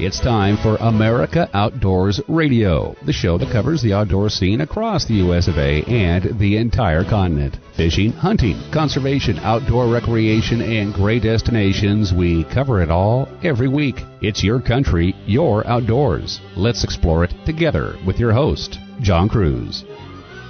It's time for America Outdoors Radio, the show that covers the outdoor scene across the US of A and the entire continent. Fishing, hunting, conservation, outdoor recreation, and great destinations, we cover it all every week. It's your country, your outdoors. Let's explore it together with your host, John Kruse.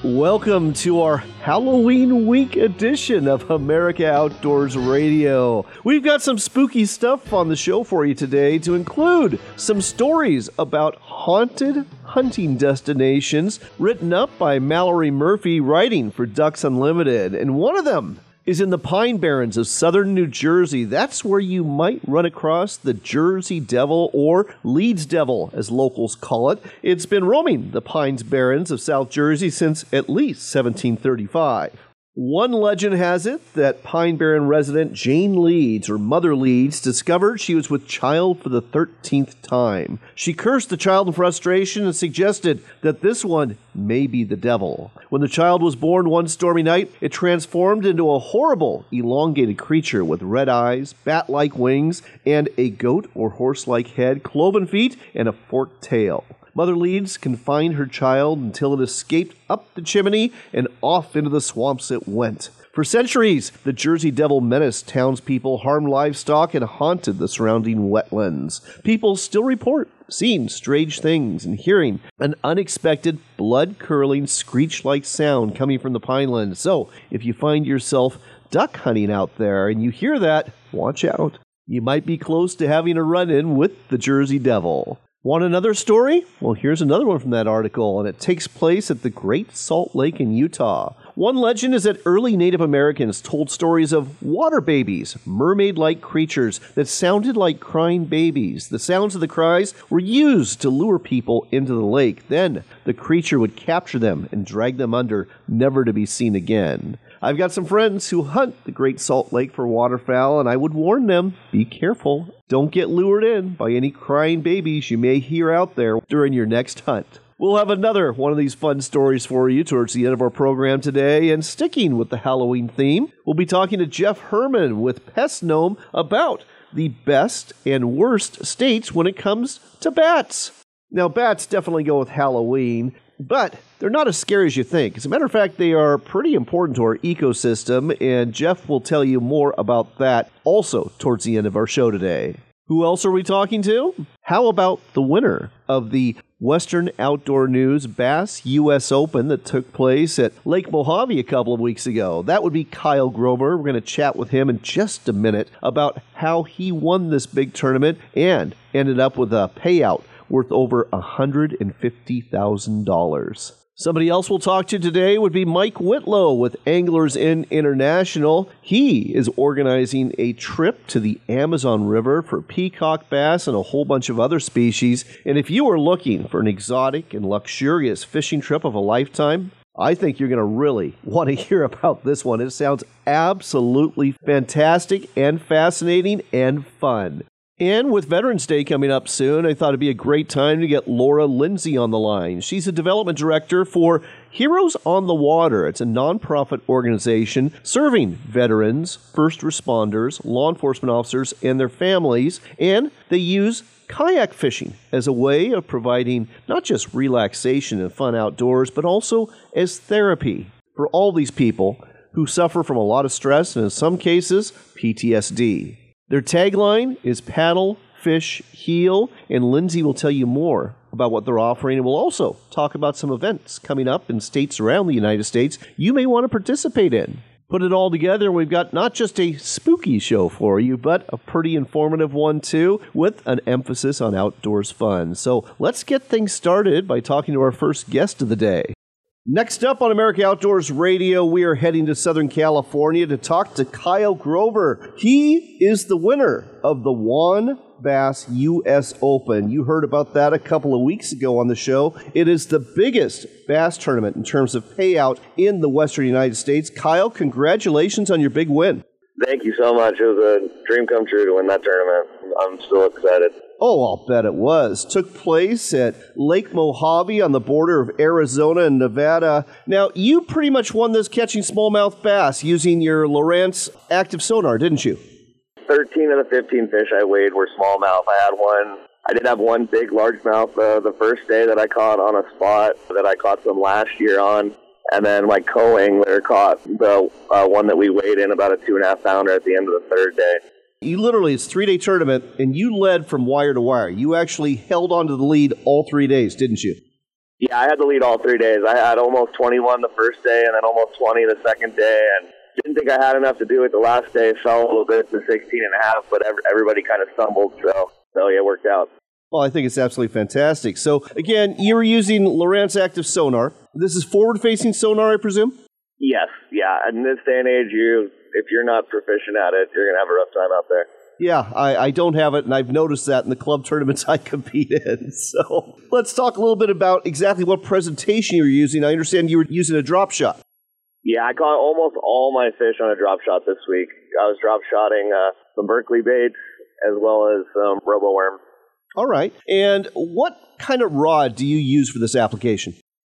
Welcome to our Halloween week edition of America Outdoors Radio. We've got some spooky stuff on the show for you today to include some stories about haunted hunting destinations written up by Mallory Murphy writing for Ducks Unlimited. And one of them is in the Pine Barrens of southern New Jersey. That's where you might run across the Jersey Devil or Leeds Devil, as locals call it. It's been roaming the Pines Barrens of South Jersey since at least 1735. One legend has it that Pine Barren resident Jane Leeds, or Mother Leeds, discovered she was with child for the 13th time. She cursed the child in frustration and suggested that this one may be the devil. When the child was born one stormy night, it transformed into a horrible, elongated creature with red eyes, bat like wings, and a goat or horse like head, cloven feet, and a forked tail. Mother Leeds confined her child until it escaped up the chimney and off into the swamps it went. For centuries, the Jersey Devil menaced townspeople, harmed livestock, and haunted the surrounding wetlands. People still report seeing strange things and hearing an unexpected, blood curdling, screech like sound coming from the pineland. So, if you find yourself duck hunting out there and you hear that, watch out. You might be close to having a run in with the Jersey Devil. Want another story? Well, here's another one from that article, and it takes place at the Great Salt Lake in Utah. One legend is that early Native Americans told stories of water babies, mermaid like creatures that sounded like crying babies. The sounds of the cries were used to lure people into the lake. Then the creature would capture them and drag them under, never to be seen again. I've got some friends who hunt the Great Salt Lake for waterfowl, and I would warn them be careful. Don't get lured in by any crying babies you may hear out there during your next hunt. We'll have another one of these fun stories for you towards the end of our program today. And sticking with the Halloween theme, we'll be talking to Jeff Herman with Pest Gnome about the best and worst states when it comes to bats. Now, bats definitely go with Halloween, but they're not as scary as you think. As a matter of fact, they are pretty important to our ecosystem, and Jeff will tell you more about that also towards the end of our show today. Who else are we talking to? How about the winner of the Western Outdoor News Bass US Open that took place at Lake Mohave a couple of weeks ago? That would be Kyle Grover. We're going to chat with him in just a minute about how he won this big tournament and ended up with a payout worth over $150,000. Somebody else we'll talk to today would be Mike Whitlow with Anglers Inn International. He is organizing a trip to the Amazon River for peacock bass and a whole bunch of other species. And if you are looking for an exotic and luxurious fishing trip of a lifetime, I think you're going to really want to hear about this one. It sounds absolutely fantastic and fascinating and fun. And with Veterans Day coming up soon, I thought it'd be a great time to get Laura Lindsay on the line. She's a development director for Heroes on the Water. It's a nonprofit organization serving veterans, first responders, law enforcement officers, and their families. And they use kayak fishing as a way of providing not just relaxation and fun outdoors, but also as therapy for all these people who suffer from a lot of stress and, in some cases, PTSD. Their tagline is paddle, fish, heal, and Lindsay will tell you more about what they're offering and we'll also talk about some events coming up in states around the United States you may want to participate in. Put it all together, and we've got not just a spooky show for you, but a pretty informative one too, with an emphasis on outdoors fun. So let's get things started by talking to our first guest of the day. Next up on America Outdoors Radio, we are heading to Southern California to talk to Kyle Grover. He is the winner of the WON Bass US Open. You heard about that a couple of weeks ago on the show. It is the biggest bass tournament in terms of payout in the Western United States. Kyle, congratulations on your big win. Thank you so much. It was a dream come true to win that tournament. I'm so excited. Oh, I'll bet it was. Took place at Lake Mohave on the border of Arizona and Nevada. Now, you pretty much won this catching smallmouth bass using your Lowrance active sonar, didn't you? 13 of the 15 fish I weighed were smallmouth. I had one I did have one big largemouth uh, the first day that I caught on a spot that I caught some last year on. And then my co-angler caught the uh, one that we weighed in about a two and a half pounder at the end of the third day. You literally, it's three day tournament, and you led from wire to wire. You actually held on to the lead all three days, didn't you? Yeah, I had the lead all three days. I had almost 21 the first day, and then almost 20 the second day, and didn't think I had enough to do it the last day. Fell a little bit to 16 and a half, but everybody kind of stumbled, so so yeah, it worked out. Well, I think it's absolutely fantastic. So again, you were using Lowrance Active sonar. This is forward-facing sonar, I presume. Yes, yeah. In this day and age, you if you're not proficient at it, you're gonna have a rough time out there. Yeah, I, I, don't have it, and I've noticed that in the club tournaments I compete in. So let's talk a little bit about exactly what presentation you're using. I understand you were using a drop shot. Yeah, I caught almost all my fish on a drop shot this week. I was drop shotting uh, some Berkley baits as well as some robo worms. All right. And what kind of rod do you use for this application?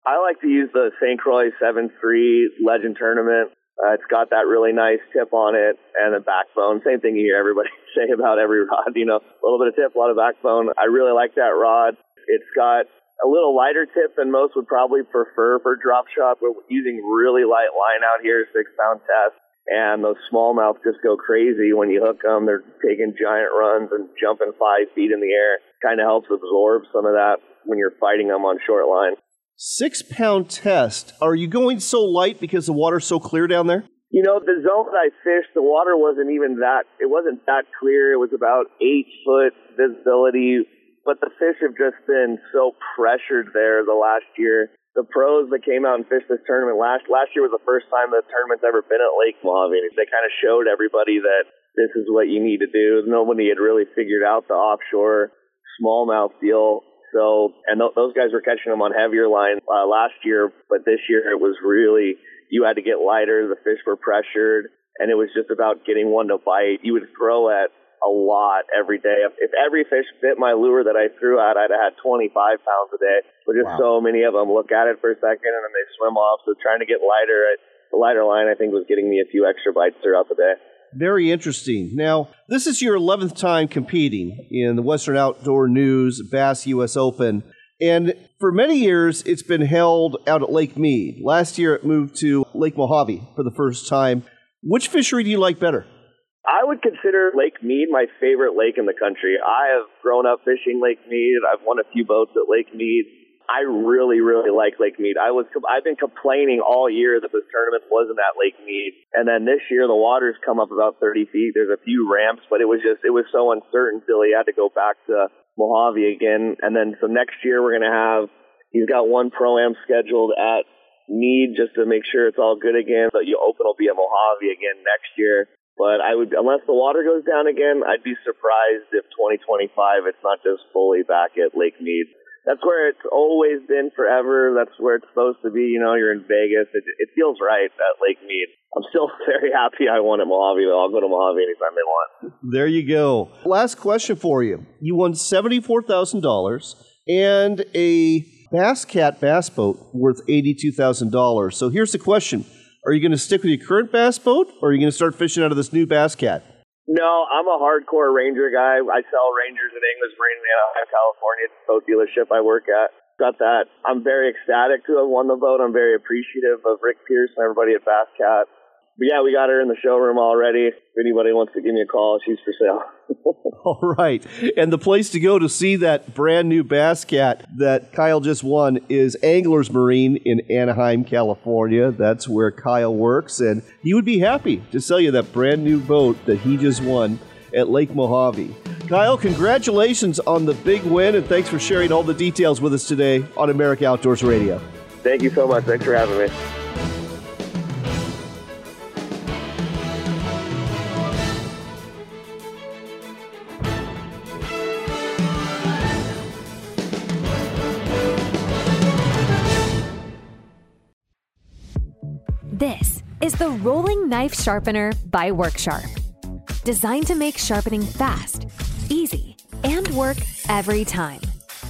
I like to use the St. Croix 7 3 Legend Tournament. Uh, it's got that really nice tip on it and a backbone. Same thing you hear everybody say about every rod, you know, a little bit of tip, a lot of backbone. I really like that rod. It's got a little lighter tip than most would probably prefer for drop shot. We're using really light line out here, six pound test. And those smallmouth just go crazy when you hook them. They're taking giant runs and jumping five feet in the air. Kind of helps absorb some of that when you're fighting them on short line. Six pound test. Are you going so light because the water's so clear down there? You know, the zone that I fished, the water wasn't even that, it wasn't that clear. It was about eight foot visibility, but the fish have just been so pressured there the last year. The pros that came out and fished this tournament last last year was the first time the tournament's ever been at Lake Mohave. They kind of showed everybody that this is what you need to do. Nobody had really figured out the offshore smallmouth deal so, and th- those guys were catching them on heavier line uh, last year, but this year it was really, you had to get lighter. The fish were pressured and it was just about getting one to bite. You would throw at a lot every day. If, if every fish bit my lure that I threw at, I'd have had 25 pounds a day. But just wow. so many of them look at it for a second and then they swim off. So trying to get lighter, the lighter line, I think, was getting me a few extra bites throughout the day. Very interesting. Now, this is your 11th time competing in the Western Outdoor News Bass US Open. And for many years, it's been held out at Lake Mead. Last year, it moved to Lake Mohave for the first time. Which fishery do you like better? I would consider Lake Mead my favorite lake in the country. I have grown up fishing Lake Mead. I've won a few boats at Lake Mead. I really, really like Lake Mead. I was, I've been complaining all year that this tournament wasn't at Lake Mead. And then this year the water's come up about 30 feet. There's a few ramps, but it was just, it was so uncertain till he had to go back to Mohave again. And then so next year we're to have, he's got one pro-am scheduled at Mead just to make sure it's all good again. But you open will be at Mohave again next year. But I would, unless the water goes down again, I'd be surprised if 2025 it's not just fully back at Lake Mead that's where it's always been forever. That's where it's supposed to be. You know, you're in Vegas. It, it feels right at Lake Mead. I'm still very happy I won at Mohave, though. I'll go to Mohave anytime they want. There you go. Last question for you. You won $74,000 and a Bass Cat bass boat worth $82,000. So here's the question Are you going to stick with your current bass boat, or are you going to start fishing out of this new Bass Cat? No, I'm a hardcore Ranger guy. I sell Rangers at Anglers Marine in Anaheim, California. It's boat dealership I work at. Got that. I'm very ecstatic to have won the boat. I'm very appreciative of Rick Pierce and everybody at Bass Cat. But yeah, we got her in the showroom already. If anybody wants to give me a call, she's for sale. All right. And the place to go to see that brand new Bass Cat that Kyle just won is Anglers Marine in Anaheim, California. That's where Kyle works. And he would be happy to sell you that brand new boat that he just won at Lake Mohave. Kyle, congratulations on the big win, and thanks for sharing all the details with us today on America Outdoors Radio. Thank you so much. Thanks for having me. Rolling Knife Sharpener by Worksharp. Designed to make sharpening fast, easy, and work every time.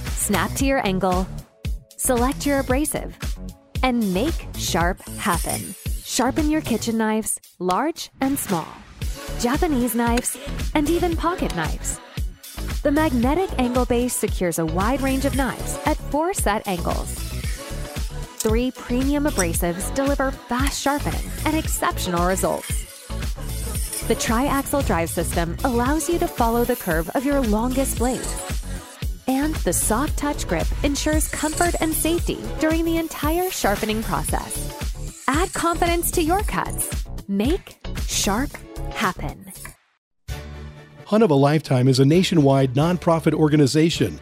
Snap to your angle, select your abrasive, and make sharp happen. Sharpen your kitchen knives, large and small, Japanese knives, and even pocket knives. The magnetic angle base secures a wide range of knives at four set angles. Three premium abrasives deliver fast sharpening and exceptional results. The triaxle drive system allows you to follow the curve of your longest blade. And the soft touch grip ensures comfort and safety during the entire sharpening process. Add confidence to your cuts. Make sharp happen. Hunt of a Lifetime is a nationwide nonprofit organization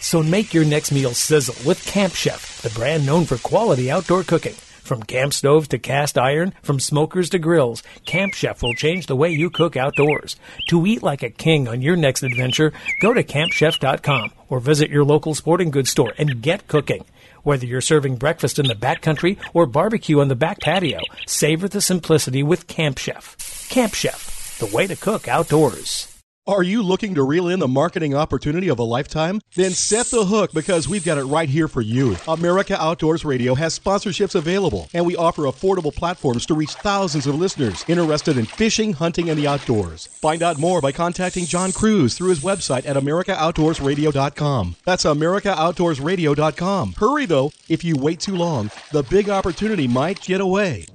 So make your next meal sizzle with Camp Chef, the brand known for quality outdoor cooking. From camp stoves to cast iron, from smokers to grills, Camp Chef will change the way you cook outdoors. To eat like a king on your next adventure, go to campchef.com or visit your local sporting goods store and get cooking. Whether you're serving breakfast in the backcountry or barbecue on the back patio, savor the simplicity with Camp Chef. Camp Chef, the way to cook outdoors. Are you looking to reel in the marketing opportunity of a lifetime? Then set the hook because we've got it right here for you. America Outdoors Radio has sponsorships available, and we offer affordable platforms to reach thousands of listeners interested in fishing, hunting, and the outdoors. Find out more by contacting John Kruse through his website at AmericaOutdoorsRadio.com. That's AmericaOutdoorsRadio.com. Hurry though, if you wait too long, the big opportunity might get away.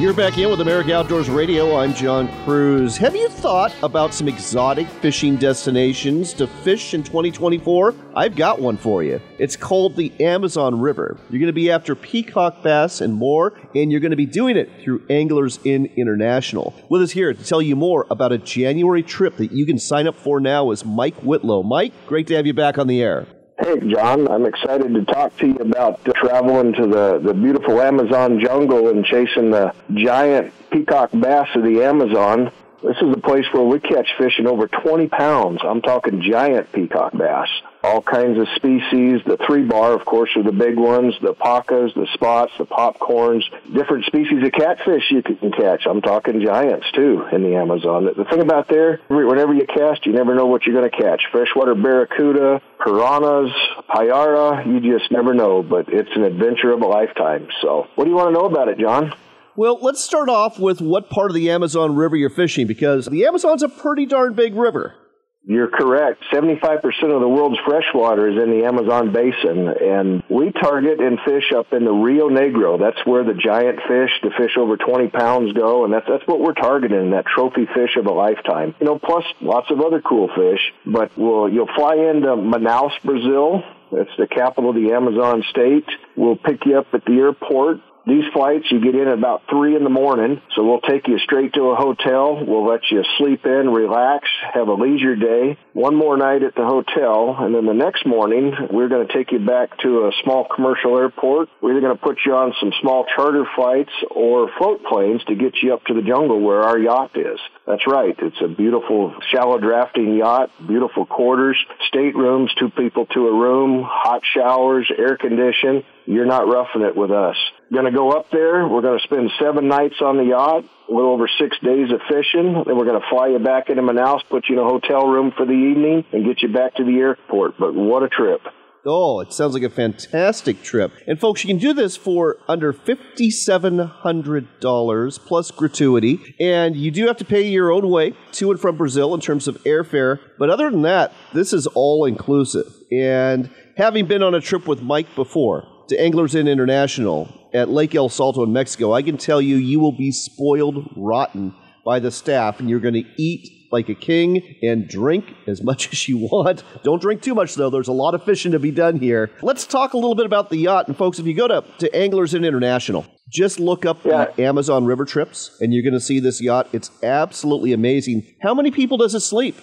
You're back in with America Outdoors Radio. I'm John Kruse. Have you thought about some exotic fishing destinations to fish in 2024? I've got one for you. It's called the Amazon River. You're going to be after peacock bass and more, and you're going to be doing it through Anglers Inn International. With us here to tell you more about a January trip that you can sign up for now is Mike Whitlow. Mike, great to have you back on the air. Hey, John, I'm excited to talk to you about traveling to the, the beautiful Amazon jungle and chasing the giant peacock bass of the Amazon. This is a place where we catch fish in over 20 pounds. I'm talking giant peacock bass. All kinds of species. The three bar, of course, are the big ones. The pacas, the spots, the popcorns. Different species of catfish you can catch. I'm talking giants, too, in the Amazon. The thing about there, whenever you cast, you never know what you're going to catch. Freshwater barracuda, piranhas, payara, you just never know. But it's an adventure of a lifetime. So what do you want to know about it, John? Well, let's start off with what part of the Amazon River you're fishing because the Amazon's a pretty darn big river. You're correct. 75% of the world's freshwater is in the Amazon basin, and we target and fish up in the Rio Negro. That's where the giant fish, the fish over 20 pounds go, and that's, that's what we're targeting, that trophy fish of a lifetime. You know, plus lots of other cool fish, but we'll, you'll fly into Manaus, Brazil. That's the capital of the Amazon state. We'll pick you up at the airport these flights, you get in at about 3 in the morning, so we'll take you straight to a hotel. We'll let you sleep in, relax, have a leisure day, one more night at the hotel, and then the next morning, we're going to take you back to a small commercial airport. We're either going to put you on some small charter flights or float planes to get you up to the jungle where our yacht is. That's right. It's a beautiful shallow drafting yacht, beautiful quarters, staterooms, two people to a room, hot showers, air conditioned. You're not roughing it with us. Going to go up there. We're going to spend seven nights on the yacht, a little over six days of fishing. Then we're going to fly you back into Manaus, put you in a hotel room for the evening, and get you back to the airport. But what a trip. Oh, it sounds like a fantastic trip. And folks, you can do this for under $5,700 plus gratuity. And you do have to pay your own way to and from Brazil in terms of airfare. But other than that, this is all inclusive. And having been on a trip with Mike before to Anglers Inn International at Lake El Salto in Mexico, I can tell you, you will be spoiled rotten by the staff and you're going to eat like a king and drink as much as you want. Don't drink too much, though. There's a lot of fishing to be done here. Let's talk a little bit about the yacht. And, folks, if you go to, to Anglers Inn International, just look up yeah. the Amazon River trips and you're going to see this yacht. It's absolutely amazing. How many people does it sleep?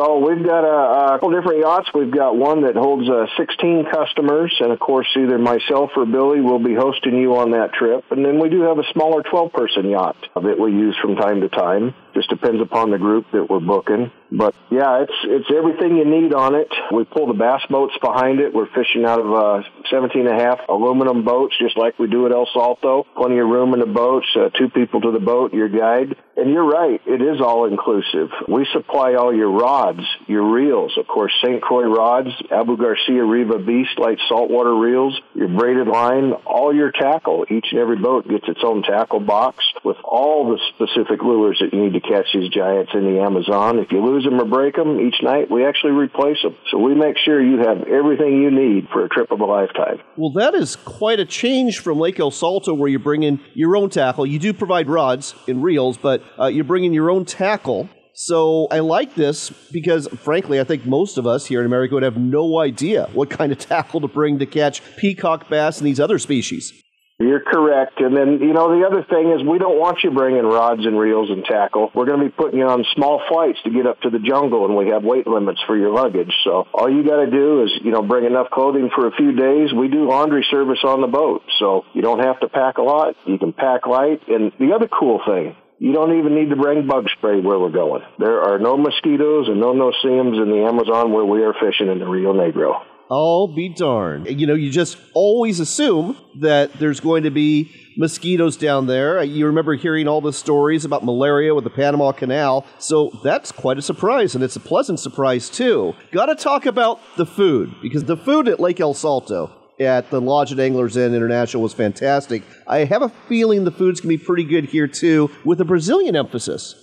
So we've got a, a couple different yachts. We've got one that holds uh, 16 customers, and of course, either myself or Billy will be hosting you on that trip. And then we do have a smaller 12-person yacht that we use from time to time. Just depends upon the group that we're booking. But yeah, it's it's everything you need on it. We pull the bass boats behind it. We're fishing out of uh, 17 and a half aluminum boats, just like we do at El Salto. Plenty of room in the boats. Uh, two people to the boat, your guide. And you're right, it is all inclusive. We supply all your rods, your reels, of course, St. Croix rods, Abu Garcia Revo Beast light saltwater reels, your braided line, all your tackle. Each and every boat gets its own tackle box with all the specific lures that you need to catch these giants in the Amazon. If you lose them or break them each night, we actually replace them. So we make sure you have everything you need for a trip of a lifetime. Well, that is quite a change from Lake El Salto, where you bring in your own tackle. You do provide rods and reels, but uh, you're bringing your own tackle. So I like this because, frankly, I think most of us here in America would have no idea what kind of tackle to bring to catch peacock bass and these other species. You're correct. And then, you know, the other thing is we don't want you bringing rods and reels and tackle. We're going to be putting you on small flights to get up to the jungle and we have weight limits for your luggage. So all you got to do is, you know, bring enough clothing for a few days. We do laundry service on the boat. So you don't have to pack a lot. You can pack light. And the other cool thing, you don't even need to bring bug spray where we're going. There are no mosquitoes and no no-see-ums in the Amazon where we are fishing in the Rio Negro. I'll be darned. You know, you just always assume that there's going to be mosquitoes down there. Uh, you remember hearing all the stories about malaria with the Panama Canal. So that's quite a surprise, and it's a pleasant surprise, too. Got to talk about the food, because the food at Lake El Salto at the Lodge at Anglers Inn International was fantastic. I have a feeling the food's to be pretty good here, too, with a Brazilian emphasis.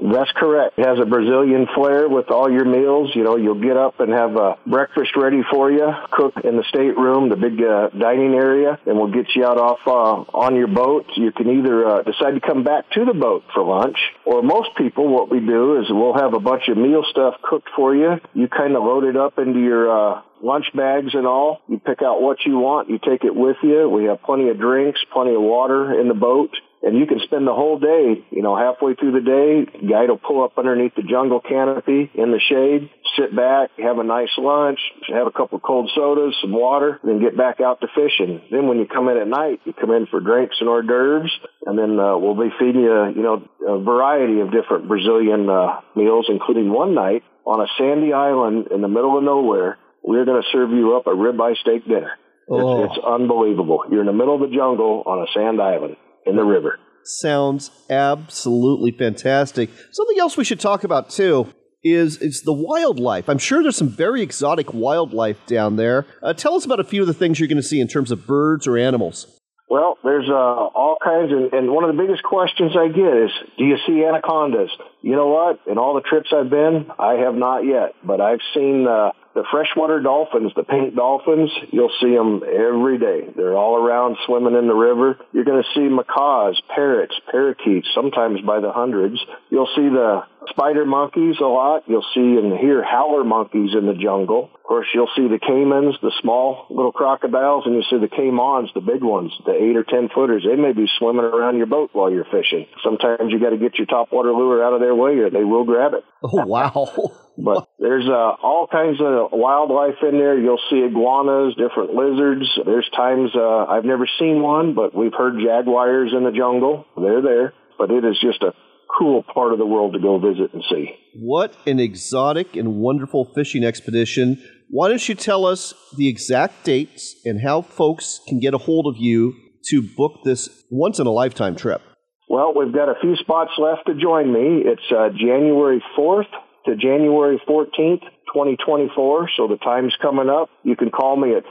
That's correct. It has a Brazilian flair with all your meals. You know, you'll get up and have a breakfast ready for you, cook in the stateroom, the big uh, dining area, and we'll get you out off uh, on your boat. You can either uh, decide to come back to the boat for lunch, or most people, what we do is we'll have a bunch of meal stuff cooked for you. You kind of load it up into your uh, lunch bags and all. You pick out what you want. You take it with you. We have plenty of drinks, plenty of water in the boat and you can spend the whole day, you know, halfway through the day, guide will pull up underneath the jungle canopy in the shade, sit back, have a nice lunch, have a couple of cold sodas, some water, then get back out to fishing. Then when you come in at night, you come in for drinks and hors d'oeuvres, and then uh, we'll be feeding you, you know, a variety of different Brazilian uh, meals, including one night on a sandy island in the middle of nowhere. We're going to serve you up a ribeye steak dinner. Oh. It's, it's unbelievable. You're in the middle of the jungle on a sand island in the river. Sounds absolutely fantastic. Something else we should talk about too is is the wildlife. I'm sure there's some very exotic wildlife down there. Uh, tell us about a few of the things you're going to see in terms of birds or animals. Well, there's uh, all kinds, of, and one of the biggest questions I get is, do you see anacondas? You know what? In all the trips I've been, I have not yet, but I've seen uh, the freshwater dolphins, the pink dolphins. You'll see them every day. They're all around swimming in the river. You're going to see macaws, parrots, parakeets, sometimes by the hundreds. You'll see the spider monkeys a lot. You'll see and hear howler monkeys in the jungle. Of course, you'll see the caimans, the small little crocodiles, and you'll see the caimans, the big ones, the eight or ten footers. They may be swimming around your boat while you're fishing. Sometimes you got to get your topwater lure out of their way or they will grab it. Oh, wow. But there's uh, all kinds of wildlife in there. You'll see iguanas, different lizards. There's times uh, I've never seen one, but we've heard jaguars in the jungle. They're there. But it is just a cool part of the world to go visit and see. What an exotic and wonderful fishing expedition. Why don't you tell us the exact dates and how folks can get a hold of you to book this once in a lifetime trip? Well, we've got a few spots left to join me. It's uh, January 4th to January 14th, 2024. So the time's coming up. You can call me at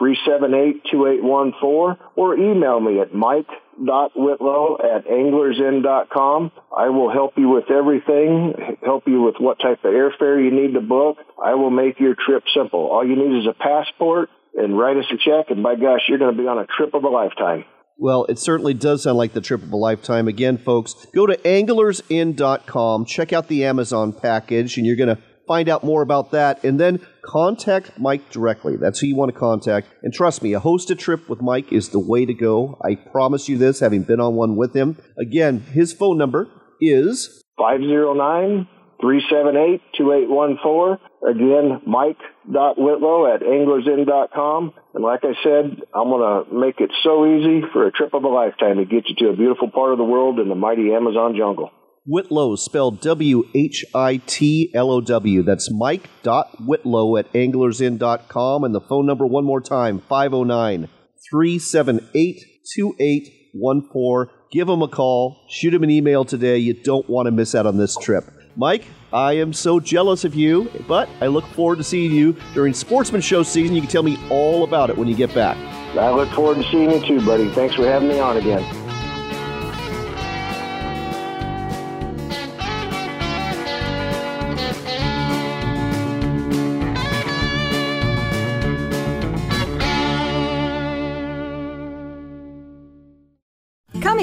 509-378-2814 or email me at mike.whitlow at anglersinn.com. I will help you with everything, help you with what type of airfare you need to book. I will make your trip simple. All you need is a passport and write us a check and by gosh, you're going to be on a trip of a lifetime. Well, it certainly does sound like the trip of a lifetime. Again, folks, go to anglersinn.com, check out the Amazon package, and you're going to find out more about that. And then contact Mike directly. That's who you want to contact. And trust me, a hosted trip with Mike is the way to go. I promise you this, having been on one with him. Again, his phone number is 509 378-2814. Again, mike.whitlow at anglersinn.com. And like I said, I'm going to make it so easy for a trip of a lifetime to get you to a beautiful part of the world in the mighty Amazon jungle. Whitlow, spelled W H I T L O W. That's mike.whitlow at anglersinn.com. And the phone number, one more time, 509 378 2814. Give him a call, shoot him an email today. You don't want to miss out on this trip. Mike, I am so jealous of you, but I look forward to seeing you during Sportsman Show season. You can tell me all about it when you get back. I look forward to seeing you too, buddy. Thanks for having me on again.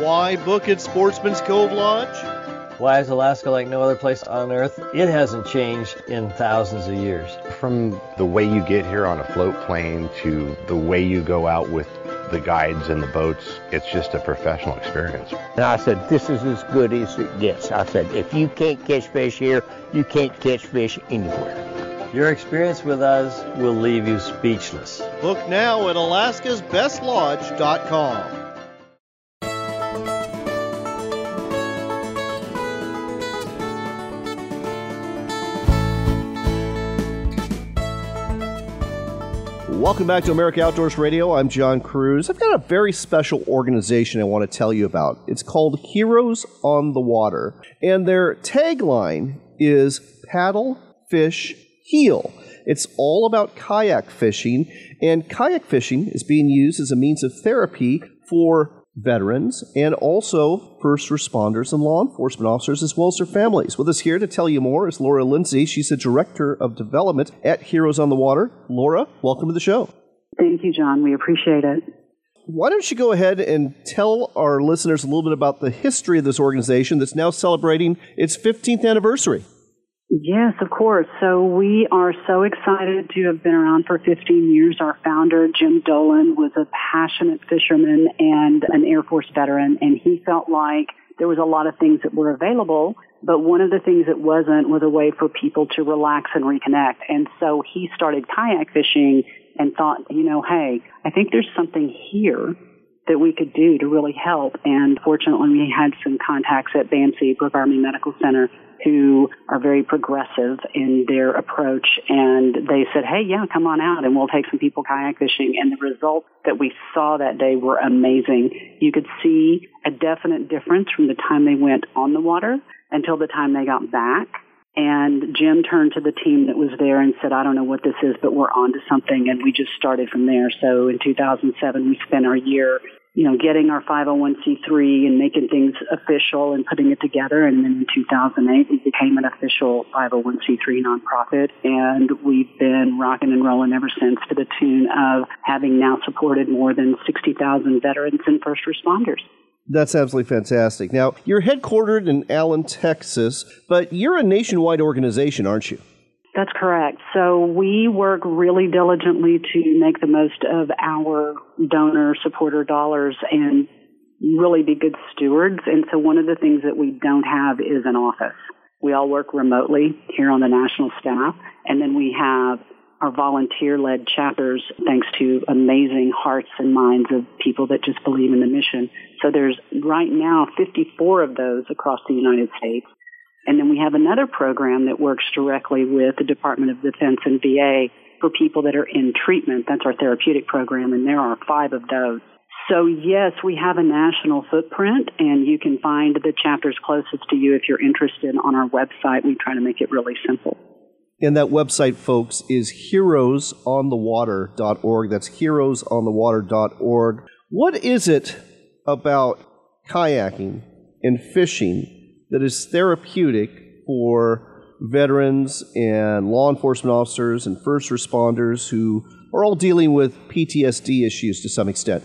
Why book at Sportsman's Cove Lodge? Why is Alaska like no other place on Earth? It hasn't changed in thousands of years. From the way you get here on a float plane to the way you go out with the guides and the boats, it's just a professional experience. And I said, this is as good as it gets. I said, if you can't catch fish here, you can't catch fish anywhere. Your experience with us will leave you speechless. Book now at alaskasbestlodge.com. Welcome back to America Outdoors Radio. I'm John Kruse. I've got a very special organization I want to tell you about. It's called Heroes on the Water, and their tagline is Paddle, Fish, Heal. It's all about kayak fishing, and kayak fishing is being used as a means of therapy for veterans and also first responders and law enforcement officers as well as their families. With us here to tell you more is Laura Lindsay. She's the Director of Development at Heroes on the Water. Laura, welcome to the show. Thank you, John. We appreciate it. Why don't you go ahead and tell our listeners a little bit about the history of this organization that's now celebrating its 15th anniversary? Yes, of course. So we are so excited to have been around for 15 years. Our founder, Jim Dolan, was a passionate fisherman and an Air Force veteran, and he felt like there was a lot of things that were available, but one of the things that wasn't was a way for people to relax and reconnect. And so he started kayak fishing and thought, you know, hey, I think there's something here that we could do to really help. And fortunately, we had some contacts at BAMC, Brooke Army Medical Center, who are very progressive in their approach. And they said, hey, yeah, come on out and we'll take some people kayak fishing. And the results that we saw that day were amazing. You could see a definite difference from the time they went on the water until the time they got back. And Jim turned to the team that was there and said, I don't know what this is, but we're on to something. And we just started from there. So in 2007, we spent our year, you know, getting our 501c3 and making things official and putting it together. And then in 2008, we became an official 501c3 nonprofit. And we've been rocking and rolling ever since to the tune of having now supported more than 60,000 veterans and first responders. That's absolutely fantastic. Now, you're headquartered in Allen, Texas, but you're a nationwide organization, aren't you? That's correct. So we work really diligently to make the most of our donor supporter dollars and really be good stewards. And so one of the things that we don't have is an office. We all work remotely here on the national staff. And then we have our volunteer led chapters thanks to amazing hearts and minds of people that just believe in the mission. So there's right now 54 of those across the United States. And then we have another program that works directly with the Department of Defense and VA for people that are in treatment. That's our therapeutic program, and there are five of those. So yes, we have a national footprint, and you can find the chapters closest to you if you're interested on our website. We try to make it really simple. And that website, folks, is heroesonthewater.org. That's heroesonthewater.org. What is it about kayaking and fishing that is therapeutic for veterans and law enforcement officers and first responders who are all dealing with PTSD issues to some extent?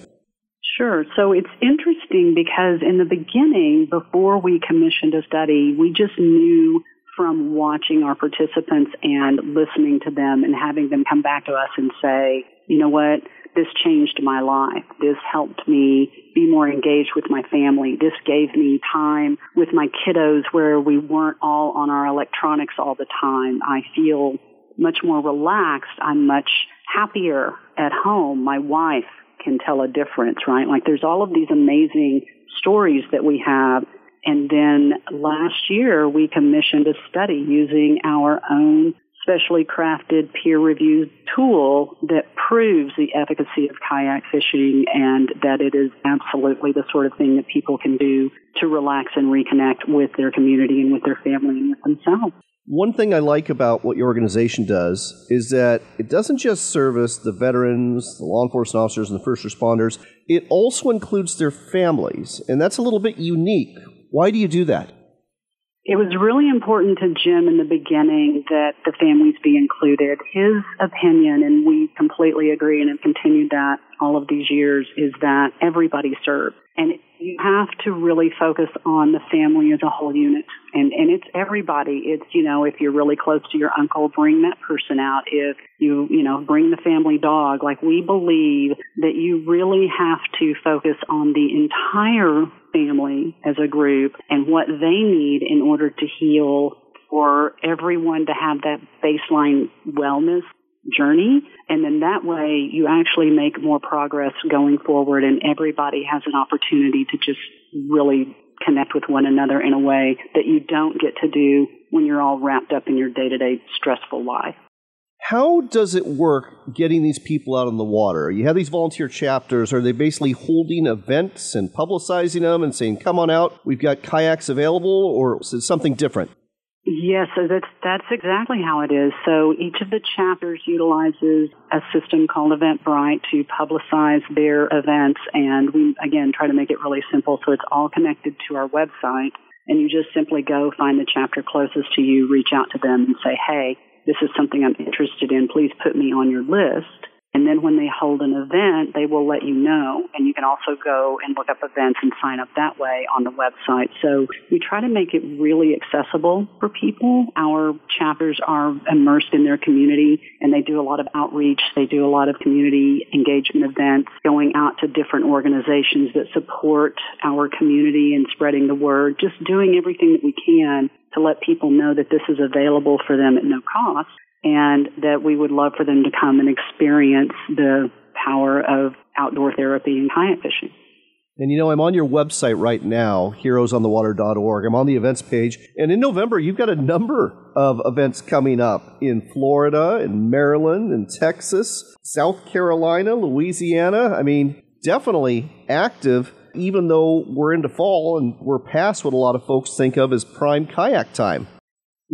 Sure. So it's interesting because in the beginning, before we commissioned a study, we just knew from watching our participants and listening to them and having them come back to us and say, you know what, this changed my life. This helped me be more engaged with my family. This gave me time with my kiddos where we weren't all on our electronics all the time. I feel much more relaxed. I'm much happier at home. My wife can tell a difference, right? Like there's all of these amazing stories that we have. And then last year we commissioned a study using our own specially crafted peer reviewed tool that proves the efficacy of kayak fishing and that it is absolutely the sort of thing that people can do to relax and reconnect with their community and with their family and with themselves. One thing I like about what your organization does is that it doesn't just service the veterans, the law enforcement officers, and the first responders, it also includes their families. And that's a little bit unique. Why do you do that? It was really important to Jim in the beginning that the families be included. His opinion, and we completely agree and have continued that all of these years, is that everybody serves. And you have to really focus on the family as a whole unit. And, and it's everybody. It's, you know, if you're really close to your uncle, bring that person out. If you, you know, bring the family dog. Like we believe that you really have to focus on the entire family as a group and what they need in order to heal for everyone to have that baseline wellness journey. And then that way you actually make more progress going forward and everybody has an opportunity to just really connect with one another in a way that you don't get to do when you're all wrapped up in your day to day stressful life. How does it work getting these people out on the water? You have these volunteer chapters. Are they basically holding events and publicizing them and saying, come on out, we've got kayaks available, or is it something different? Yes, so that's that's exactly how it is. So each of the chapters utilizes a system called Eventbrite to publicize their events, and we again try to make it really simple. So it's all connected to our website, and you just simply go find the chapter closest to you, reach out to them, and say, "Hey, this is something I'm interested in. Please put me on your list." And then when they hold an event, they will let you know. And you can also go and look up events and sign up that way on the website. So we try to make it really accessible for people. Our chapters are immersed in their community and they do a lot of outreach. They do a lot of community engagement events, going out to different organizations that support our community and spreading the word, just doing everything that we can to let people know that this is available for them at no cost and that we would love for them to come and experience the power of outdoor therapy and kayak fishing. And you know, I'm on your website right now, heroesonthewater.org. I'm on the events page. And in November, you've got a number of events coming up in Florida, in Maryland, in Texas, South Carolina, Louisiana. I mean, definitely active, even though we're into fall and we're past what a lot of folks think of as prime kayak time.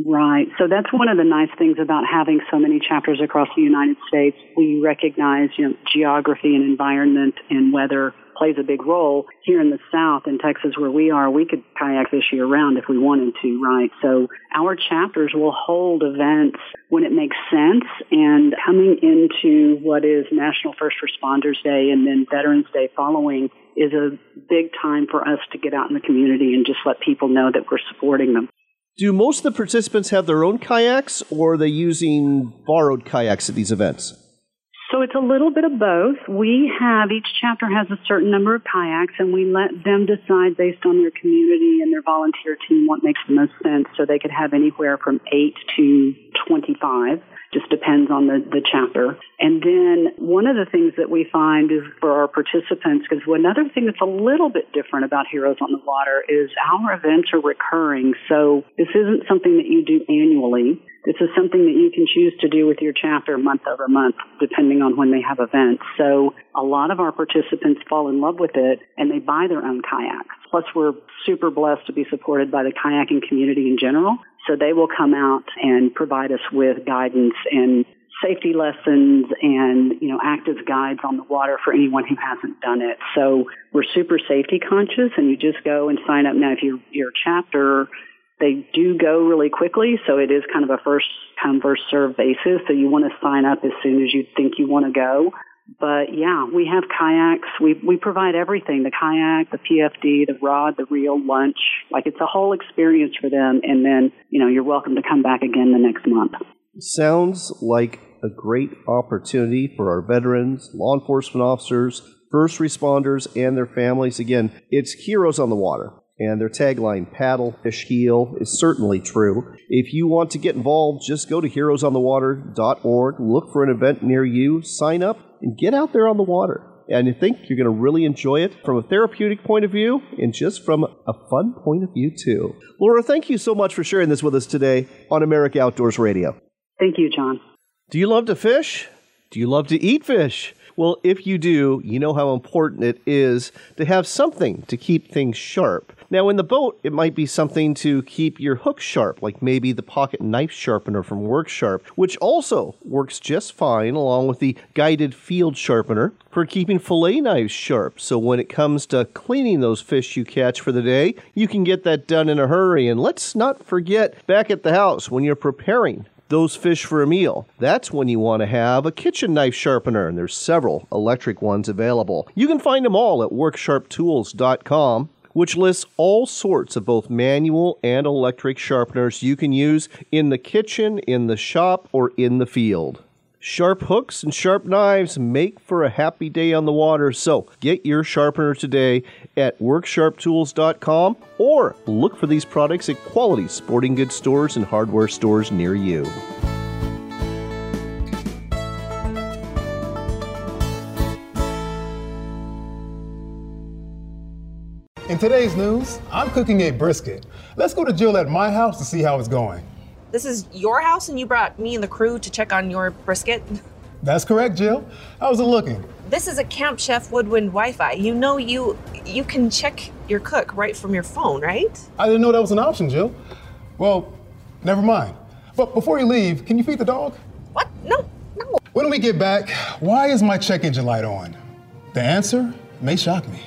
Right. So that's one of the nice things about having so many chapters across the United States. We recognize, you know, geography and environment and weather plays a big role. Here in the South, in Texas where we are, we could kayak this year round if we wanted to, right? So our chapters will hold events when it makes sense and coming into what is National First Responders Day and then Veterans Day following is a big time for us to get out in the community and just let people know that we're supporting them. Do most of the participants have their own kayaks, or are they using borrowed kayaks at these events? So it's a little bit of both. We have, each chapter has a certain number of kayaks, and we let them decide based on their community and their volunteer team what makes the most sense. So they could have anywhere from 8 to 25 just depends on the, the chapter. And then one of the things that we find is for our participants, because another thing that's a little bit different about Heroes on the Water is our events are recurring. So this isn't something that you do annually. This is something that you can choose to do with your chapter month over month, depending on when they have events. So a lot of our participants fall in love with it and they buy their own kayaks. Plus we're super blessed to be supported by the kayaking community in general. So they will come out and provide us with guidance and safety lessons and, you know, active guides on the water for anyone who hasn't done it. So we're super safety conscious and you just go and sign up. Now, if you're, you're chapter, They do go really quickly, so it is kind of a first come first serve basis. So you want to sign up as soon as you think you want to go. But yeah, we have kayaks. We we provide everything: the kayak, the PFD, the rod, the reel, lunch. Like it's a whole experience for them. And then you know you're welcome to come back again the next month. Sounds like a great opportunity for our veterans, law enforcement officers, first responders, and their families. Again, it's Heroes on the Water. And their tagline, paddle, fish, heal, is certainly true. If you want to get involved, just go to heroesonthewater.org, look for an event near you, sign up, and get out there on the water. And I think you're going to really enjoy it from a therapeutic point of view and just from a fun point of view, too. Laura, thank you so much for sharing this with us today on America Outdoors Radio. Thank you, John. Do you love to fish? Do you love to eat fish? Well, if you do, you know how important it is to have something to keep things sharp. Now, in the boat, it might be something to keep your hook sharp, like maybe the pocket knife sharpener from Work Sharp, which also works just fine along with the guided field sharpener for keeping fillet knives sharp. So when it comes to cleaning those fish you catch for the day, you can get that done in a hurry. And let's not forget back at the house when you're preparing those fish for a meal. That's when you want to have a kitchen knife sharpener, and there's several electric ones available. You can find them all at worksharptools.com which lists all sorts of both manual and electric sharpeners you can use in the kitchen, in the shop, or in the field. Sharp hooks and sharp knives make for a happy day on the water, so get your sharpener today at worksharptools.com or look for these products at quality sporting goods stores and hardware stores near you. In today's news, I'm cooking a brisket. Let's go to Jill at my house to see how it's going. This is your house and you brought me and the crew to check on your brisket? That's correct, Jill. How's it looking? This is a Camp Chef Woodwind Wi-Fi. You know you you can check your cook right from your phone, right? I didn't know that was an option, Jill. Well, never mind. But before you leave, can you feed the dog? What? No, no. When we get back, why is my check engine light on? The answer may shock me.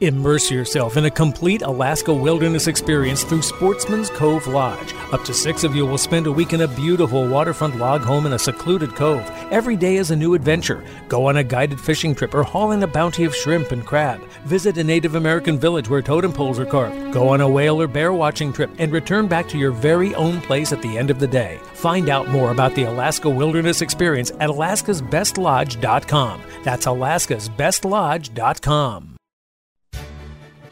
Immerse yourself in a complete Alaska wilderness experience through Sportsman's Cove Lodge. Up to six of you will spend a week in a beautiful waterfront log home in a secluded cove. Every day is a new adventure. Go on a guided fishing trip or haul in a bounty of shrimp and crab. Visit a Native American village where totem poles are carved. Go on a whale or bear watching trip and return back to your very own place at the end of the day. Find out more about the Alaska Wilderness Experience at alaskasbestlodge.com. That's alaskasbestlodge.com.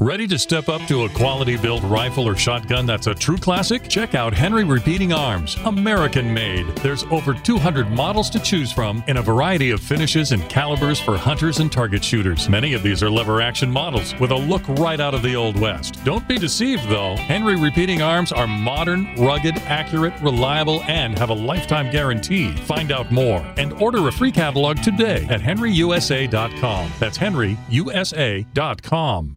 Ready to step up to a quality built rifle or shotgun that's a true classic? Check out Henry Repeating Arms, American made. There's over 200 models to choose from in a variety of finishes and calibers for hunters and target shooters. Many of these are lever action models with a look right out of the Old West. Don't be deceived though. Henry Repeating Arms are modern, rugged, accurate, reliable, and have a lifetime guarantee. Find out more and order a free catalog today at henryusa.com. That's henryusa.com.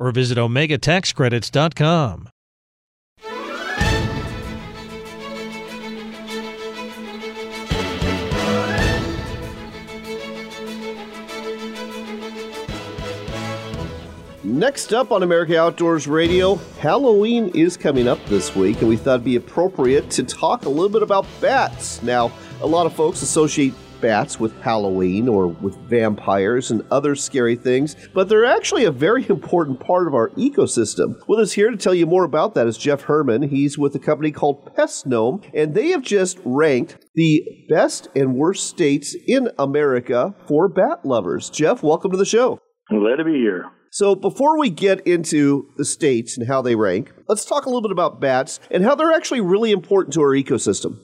or visit OmegaTaxCredits.com. Next up on America Outdoors Radio, Halloween is coming up this week, and we thought it'd be appropriate to talk a little bit about bats. Now, a lot of folks associate bats with Halloween or with vampires and other scary things, but they're actually a very important part of our ecosystem. With us here to tell you more about that is Jeff Herman. He's with a company called Pest Gnome, and they have just ranked the best and worst states in America for bat lovers. Jeff, welcome to the show. Glad to be here. So, before we get into the states and how they rank, let's talk a little bit about bats and how they're actually really important to our ecosystem.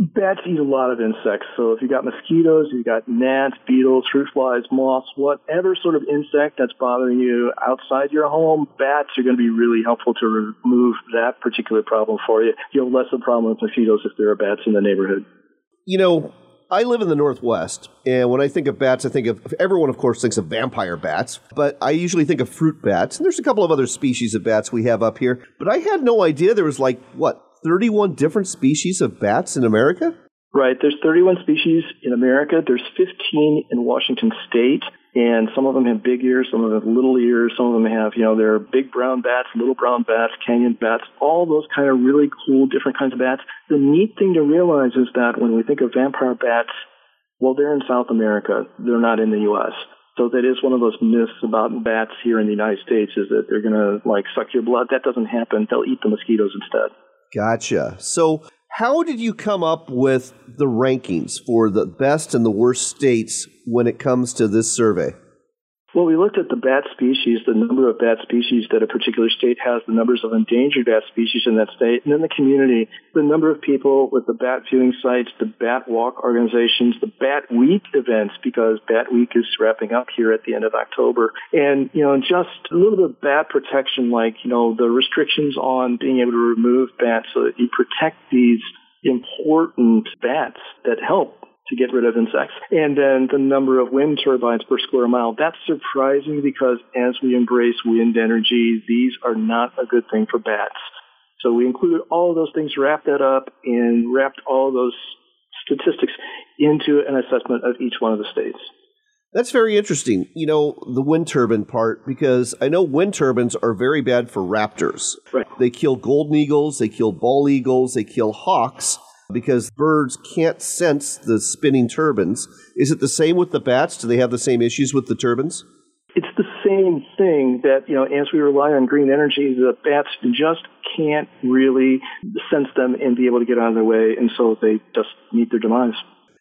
Bats eat a lot of insects. So, if you've got mosquitoes, you've got gnats, beetles, fruit flies, moths, whatever sort of insect that's bothering you outside your home, bats are going to be really helpful to remove that particular problem for you. You'll have less of a problem with mosquitoes if there are bats in the neighborhood. You know, I live in the Northwest, and when I think of bats, I think of everyone, of course, thinks of vampire bats, but I usually think of fruit bats. And there's a couple of other species of bats we have up here, but I had no idea there was like, what, 31 different species of bats in America? Right. There's 31 species in America. There's 15 in Washington State, and some of them have big ears, some of them have little ears, some of them have, you know, they're big brown bats, little brown bats, canyon bats, all those kind of really cool different kinds of bats. The neat thing to realize is that when we think of vampire bats, well, they're in South America. They're not in the U.S. So that is one of those myths about bats here in the United States is that they're going to like suck your blood. That doesn't happen. They'll eat the mosquitoes instead. Gotcha. So, how did you come up with the rankings for the best and the worst states when it comes to this survey? Well, we looked at the bat species, the number of bat species that a particular state has, the numbers of endangered bat species in that state, and then the community, the number of people with the bat viewing sites, the bat walk organizations, the bat week events, because bat week is wrapping up here at the end of October, and, you know, just a little bit of bat protection, like, you know, the restrictions on being able to remove bats so that you protect these important bats that help to get rid of insects. And then the number of wind turbines per square mile. That's surprising because as we embrace wind energy, these are not a good thing for bats. So we included all of those things, wrapped that up, and wrapped all those statistics into an assessment of each one of the states. That's very interesting. You know, the wind turbine part, because I know wind turbines are very bad for raptors. Right. They kill golden eagles, they kill bald eagles, they kill hawks because birds can't sense the spinning turbines. Is it the same with the bats? Do they have the same issues with the turbines? It's the same thing that, you know, as we rely on green energy, the bats just can't really sense them and be able to get out of their way, and so they just meet their demise.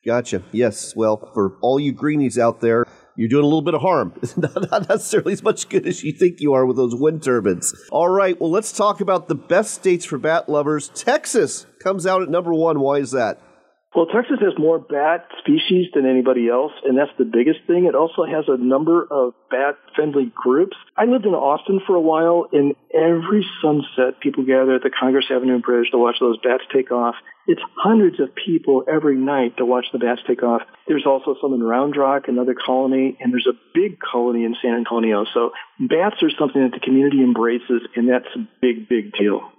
Gotcha. Yes. Well, for all you greenies out there, you're doing a little bit of harm. Not necessarily as much good as you think you are with those wind turbines. All right. Well, let's talk about the best states for bat lovers. Texas comes out at number one. Why is that? Well, Texas has more bat species than anybody else, and that's the biggest thing. It also has a number of bat friendly groups. I lived in Austin for a while, and every sunset, people gather at the Congress Avenue Bridge to watch those bats take off. It's hundreds of people every night to watch the bats take off. There's also some in Round Rock, another colony, and there's a big colony in San Antonio. So bats are something that the community embraces, and that's a big, big deal.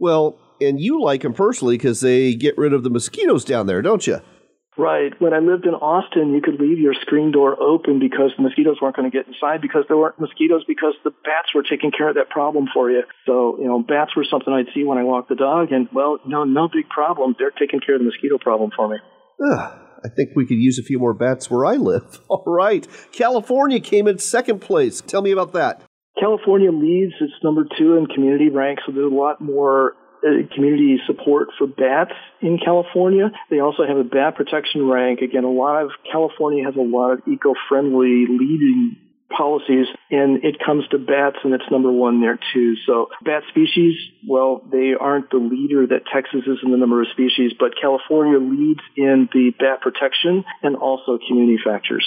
Well, and you like them personally because they get rid of the mosquitoes down there, don't you? Right. When I lived in Austin, you could leave your screen door open because the mosquitoes weren't going to get inside because there weren't mosquitoes because the bats were taking care of that problem for you. So, you know, bats were something I'd see when I walked the dog and, well, no, no big problem. They're taking care of the mosquito problem for me. Ugh. I think we could use a few more bats where I live. All right. California came in second place. Tell me about that. California leads. It's number two in community ranks, so there's a lot more Uh, community support for bats in California. They also have a bat protection rank. Again, a lot of California has a lot of eco-friendly leading policies and it comes to bats and it's number one there too. So bat species, well, they aren't the leader that Texas is in the number of species, but California leads in the bat protection and also community factors.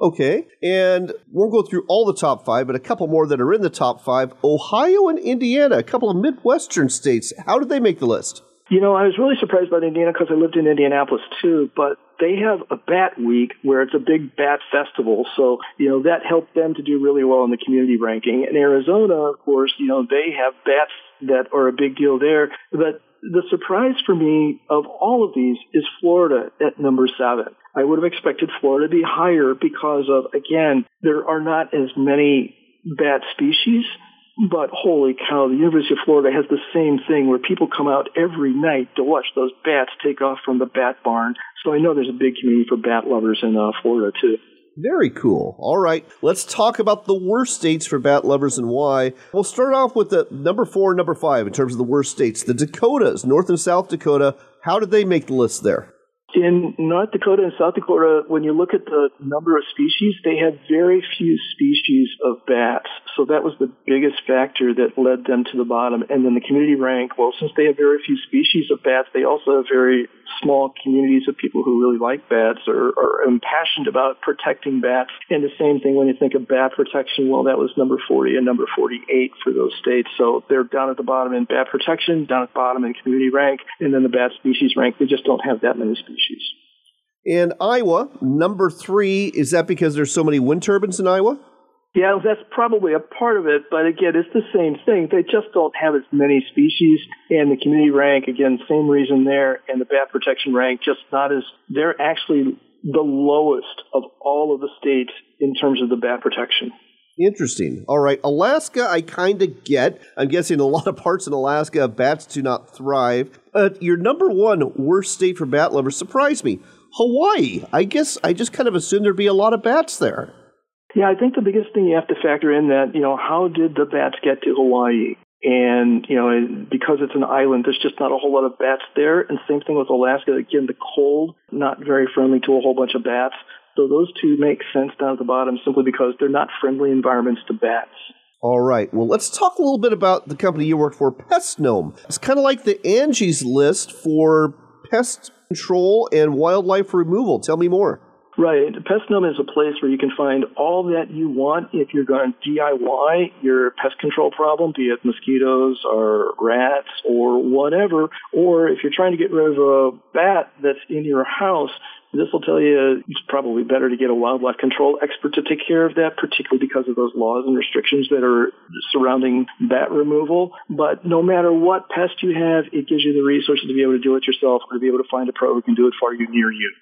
Okay, and we'll go through all the top five, but a couple more that are in the top five. Ohio and Indiana, a couple of Midwestern states. How did they make the list? You know, I was really surprised about Indiana because I lived in Indianapolis too, but they have a bat week where it's a big bat festival. So, you know, that helped them to do really well in the community ranking. In Arizona, of course, you know, they have bats that are a big deal there. But the surprise for me of all of these is Florida at number seven. I would have expected Florida to be higher because of, again, there are not as many bat species. But holy cow, the University of Florida has the same thing where people come out every night to watch those bats take off from the bat barn. So I know there's a big community for bat lovers in uh, Florida too. Very cool. All right, let's talk about the worst states for bat lovers and why. We'll start off with the number four number five in terms of the worst states. The Dakotas, North and South Dakota. How did they make the list there? In North Dakota and South Dakota, when you look at the number of species, they have very few species of bats. So that was the biggest factor that led them to the bottom. And then the community rank, well, since they have very few species of bats, they also have very small communities of people who really like bats or are impassioned about protecting bats. And the same thing when you think of bat protection, well, that was number 40 and number 48 for those states. So they're down at the bottom in bat protection, down at the bottom in community rank, and then the bat species rank, they just don't have that many species. In Iowa, number three, is that because there's so many wind turbines in Iowa? Yeah, that's probably a part of it, but again, it's the same thing. They just don't have as many species, and the community rank, again, same reason there, and the bat protection rank, just not as, they're actually the lowest of all of the states in terms of the bat protection. Interesting. All right. Alaska, I kind of get. I'm guessing a lot of parts in Alaska, bats do not thrive. Uh, your number one worst state for bat lovers surprised me. Hawaii. I guess I just kind of assumed there'd be a lot of bats there. Yeah, I think the biggest thing you have to factor in that, you know, how did the bats get to Hawaii? And, you know, because it's an island, there's just not a whole lot of bats there. And same thing with Alaska. Again, the cold, not very friendly to a whole bunch of bats. So those two make sense down at the bottom simply because they're not friendly environments to bats. All right. Well, let's talk a little bit about the company you work for, PestGnome. It's kind of like the Angie's List for pest control and wildlife removal. Tell me more. Right. PestGnome is a place where you can find all that you want if you're going to DIY your pest control problem, be it mosquitoes or rats or whatever, or if you're trying to get rid of a bat that's in your house, this will tell you it's probably better to get a wildlife control expert to take care of that, particularly because of those laws and restrictions that are surrounding that removal. But no matter what pest you have, it gives you the resources to be able to do it yourself or to be able to find a pro who can do it for you near you.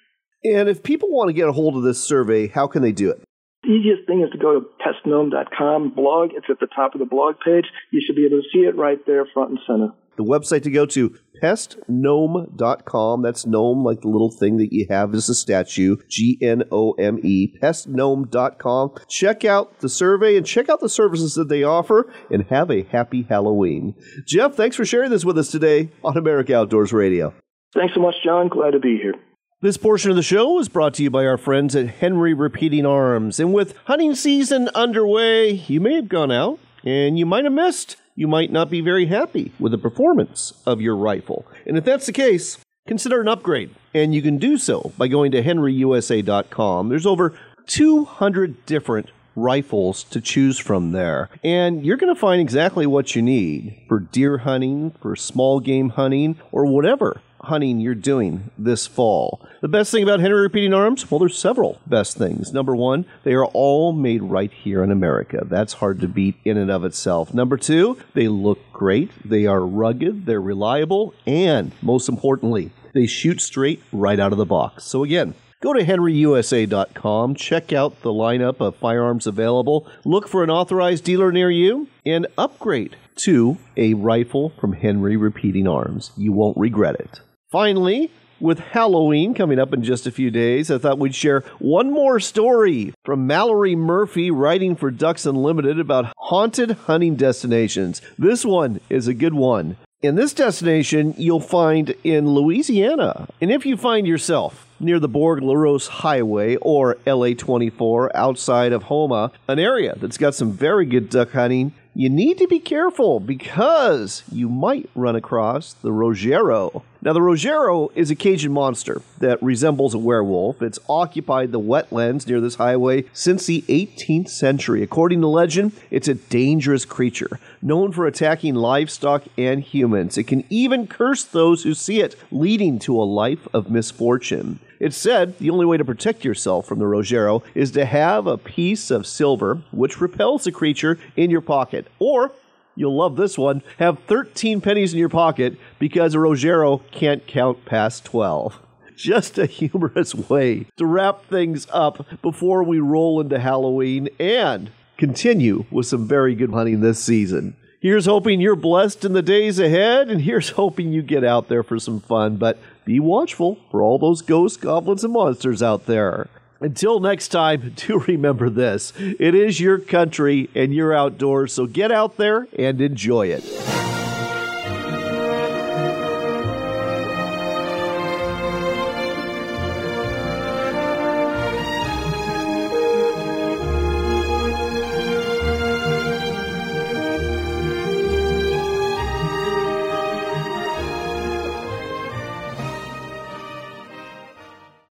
And if people want to get a hold of this survey, how can they do it? The easiest thing is to go to pestgnome.com blog. It's at the top of the blog page. You should be able to see it right there front and center. The website to go to pestgnome.com. That's gnome like the little thing that you have as a statue. G N O M E. Pestgnome.com. Check out the survey and check out the services that they offer and have a happy Halloween. Jeff, thanks for sharing this with us today on America Outdoors Radio. Thanks so much, John. Glad to be here. This portion of the show is brought to you by our friends at Henry Repeating Arms. And with hunting season underway, you may have gone out and you might have missed. You might not be very happy with the performance of your rifle. And if that's the case, consider an upgrade. And you can do so by going to henryusa.com. There's over 200 different rifles to choose from there. And you're going to find exactly what you need for deer hunting, for small game hunting, or whatever hunting you're doing this fall. The best thing about Henry Repeating Arms? Well, there's several best things. Number one, they are all made right here in America. That's hard to beat in and of itself. Number two, they look great. They are rugged, they're reliable, and most importantly, they shoot straight right out of the box. So again, Go to henryusa.com, check out the lineup of firearms available, look for an authorized dealer near you, and upgrade to a rifle from Henry Repeating Arms. You won't regret it. Finally, with Halloween coming up in just a few days, I thought we'd share one more story from Mallory Murphy writing for Ducks Unlimited about haunted hunting destinations. This one is a good one. In this destination, you'll find in Louisiana. And if you find yourself near the Bourg La Rose Highway or LA 24 outside of Houma, an area that's got some very good duck hunting, you need to be careful because you might run across the Rougarou. Now, the Rougarou is a Cajun monster that resembles a werewolf. It's occupied the wetlands near this highway since the 18th century. According to legend, it's a dangerous creature, known for attacking livestock and humans. It can even curse those who see it, leading to a life of misfortune. It's said the only way to protect yourself from the Rougarou is to have a piece of silver which repels the creature in your pocket. Or, you'll love this one, have 13 pennies in your pocket because a Rougarou can't count past 12 just a humorous way to wrap things up before we roll into Halloween and continue with some very good hunting this season. Here's hoping you're blessed in the days ahead, and here's hoping you get out there for some fun, but be watchful for all those ghosts, goblins, and monsters out there. Until next time, do remember this it is your country and you're outdoors, so get out there and enjoy it.